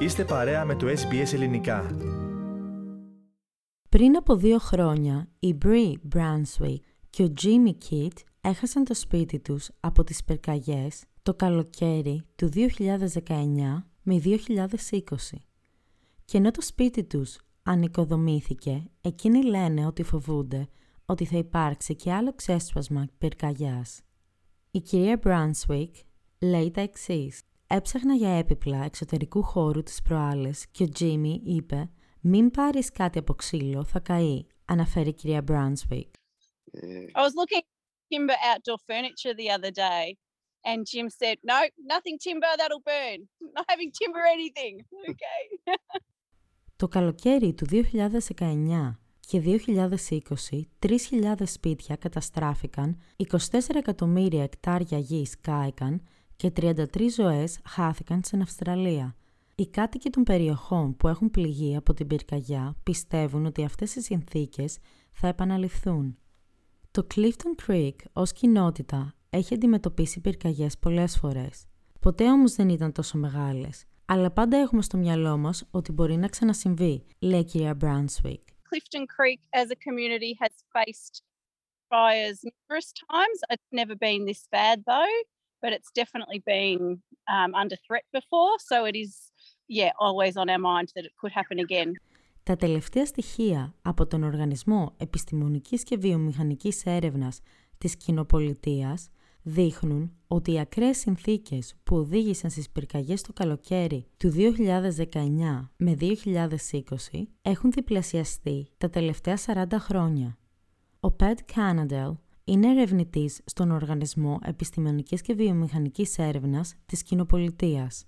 Είστε παρέα με το SBS Ελληνικά. Πριν από δύο χρόνια, η Brie Brunswick και ο Jimmy Kidd έχασαν το σπίτι τους από τις πυρκαγιές το καλοκαίρι του 2019 με 2020. Και ενώ το σπίτι τους ανοικοδομήθηκε, εκείνοι λένε ότι φοβούνται ότι θα υπάρξει και άλλο ξέσπασμα πυρκαγιάς. Η κυρία Brunswick λέει τα εξής. Έψαχνα για έπιπλα εξωτερικού χώρου τις προάλλες και ο Τζίμι είπε «Μην πάρεις κάτι από ξύλο, θα καεί», αναφέρει η κυρία Brunswick. I was looking at timber outdoor furniture the other day and Jim said, no, nothing timber, that'll burn. Not having timber anything. Okay. Το καλοκαίρι του 2019 και 2020, 3.000 σπίτια καταστράφηκαν, 24 εκατομμύρια εκτάρια γης κάηκαν και 33 ζωές χάθηκαν στην Αυστραλία. Οι κάτοικοι των περιοχών που έχουν πληγεί από την πυρκαγιά πιστεύουν ότι αυτές οι συνθήκες θα επαναληφθούν. Το Clifton Creek ως κοινότητα έχει αντιμετωπίσει πυρκαγιές πολλές φορές. Ποτέ όμως δεν ήταν τόσο μεγάλες. Αλλά πάντα έχουμε στο μυαλό μας ότι μπορεί να ξανασυμβεί, λέει η κυρία Brunswick. Clifton Creek as a community has faced fires numerous times. It's never been this bad though, but it's definitely been um, under threat before. So it is, yeah, always on our mind that it could happen again. Τα τελευταία στοιχεία από τον Οργανισμό Επιστημονικής και Βιομηχανικής Έρευνας της Κοινοπολιτείας δείχνουν ότι οι ακραίες συνθήκες που οδήγησαν στις πυρκαγιές το καλοκαίρι του 2019 με 2020 έχουν διπλασιαστεί τα τελευταία 40 χρόνια. Ο Pat Canadell είναι ερευνητής στον Οργανισμό Επιστημονικής και Βιομηχανικής Έρευνας της Κοινοπολιτείας.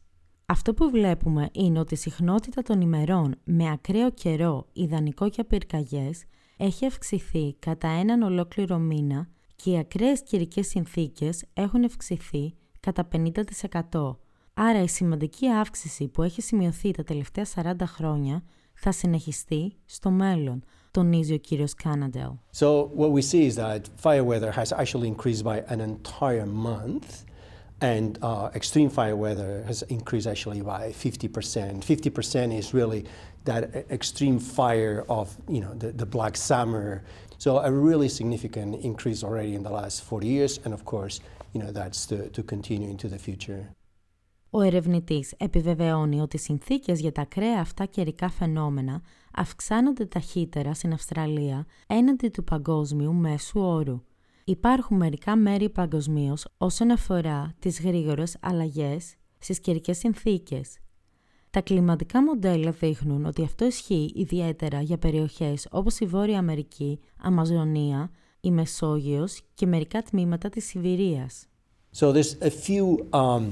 Αυτό που βλέπουμε είναι ότι η συχνότητα των ημερών με ακραίο καιρό ιδανικό για πυρκαγιές έχει αυξηθεί κατά έναν ολόκληρο μήνα και οι ακραίες καιρικές συνθήκες έχουν αυξηθεί κατά 50%. Άρα η σημαντική αύξηση που έχει σημειωθεί τα τελευταία 40 χρόνια θα συνεχιστεί στο μέλλον, τονίζει ο κύριος Κάναντελ. So what we see is that fire weather has actually increased by an entire month and uh, extreme fire weather has increased actually by 50%. 50% is really that extreme fire of, you know, the, the black summer. So a really significant increase already in the last 40 years and of course, you know, that's to, to continue into the future. Ο ερευνητής επιβεβαιώνει ότι οι συνθήκες για τα ακραία αυτά καιρικά φαινόμενα αυξάνονται ταχύτερα στην Αυστραλία έναντι του παγκόσμιου μέσου όρου. Υπάρχουν μερικά μέρη παγκοσμίως όσον αφορά τις γρήγορες αλλαγές στις καιρικές συνθήκες. Τα κλιματικά μοντέλα δείχνουν ότι αυτό ισχύει ιδιαίτερα για περιοχές όπως η Βόρεια Αμερική, Αμαζονία, η Μεσόγειος και μερικά τμήματα της Σιβηρίας. So there's a few um,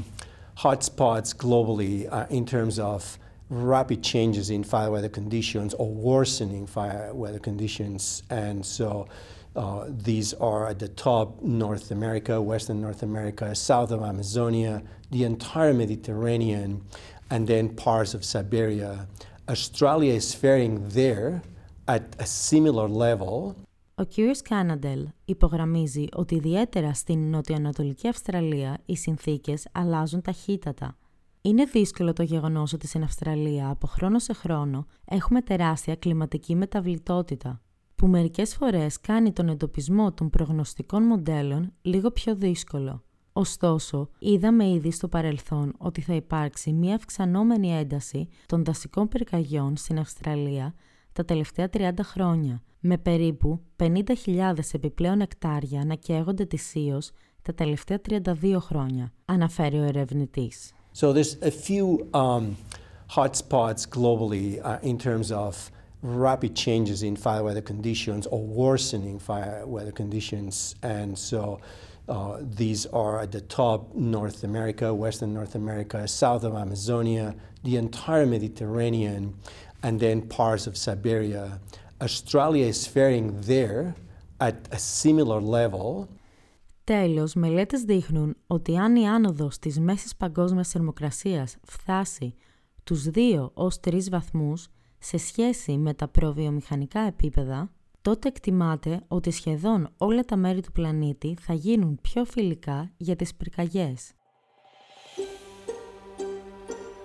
hotspots globally uh, in terms of rapid changes in fire weather conditions or worsening fire weather conditions. And so uh, these are at the top North America, Western North America, south of Amazonia, the entire Mediterranean, and then parts of Siberia. Australia is faring there at a similar level. Ο κύριος Κάναντελ υπογραμμίζει ότι ιδιαίτερα στην νοτιοανατολική Αυστραλία οι συνθήκες αλλάζουν ταχύτατα. Είναι δύσκολο το γεγονός ότι στην Αυστραλία από χρόνο σε χρόνο έχουμε τεράστια κλιματική μεταβλητότητα, που μερικές φορές κάνει τον εντοπισμό των προγνωστικών μοντέλων λίγο πιο δύσκολο. Ωστόσο, είδαμε ήδη στο παρελθόν ότι θα υπάρξει μια αυξανόμενη ένταση των δασικών πυρκαγιών στην Αυστραλία τα τελευταία 30 χρόνια, με περίπου 50.000 επιπλέον εκτάρια να καίγονται τυσίως τα τελευταία 32 χρόνια, αναφέρει ο ερευνητής. So there's a few um, hotspots globally uh, in terms of rapid changes in fire weather conditions or worsening fire weather conditions. And so uh, these are at the top North America, Western North America, south of Amazonia, the entire Mediterranean, and then parts of Siberia. Australia is faring there at a similar level. Τέλος, μελέτες δείχνουν ότι αν η άνοδος της μέσης παγκόσμιας θερμοκρασίας φτάσει τους 2 ως 3 βαθμούς σε σχέση με τα προβιομηχανικά επίπεδα, τότε εκτιμάται ότι σχεδόν όλα τα μέρη του πλανήτη θα γίνουν πιο φιλικά για τις πυρκαγιές.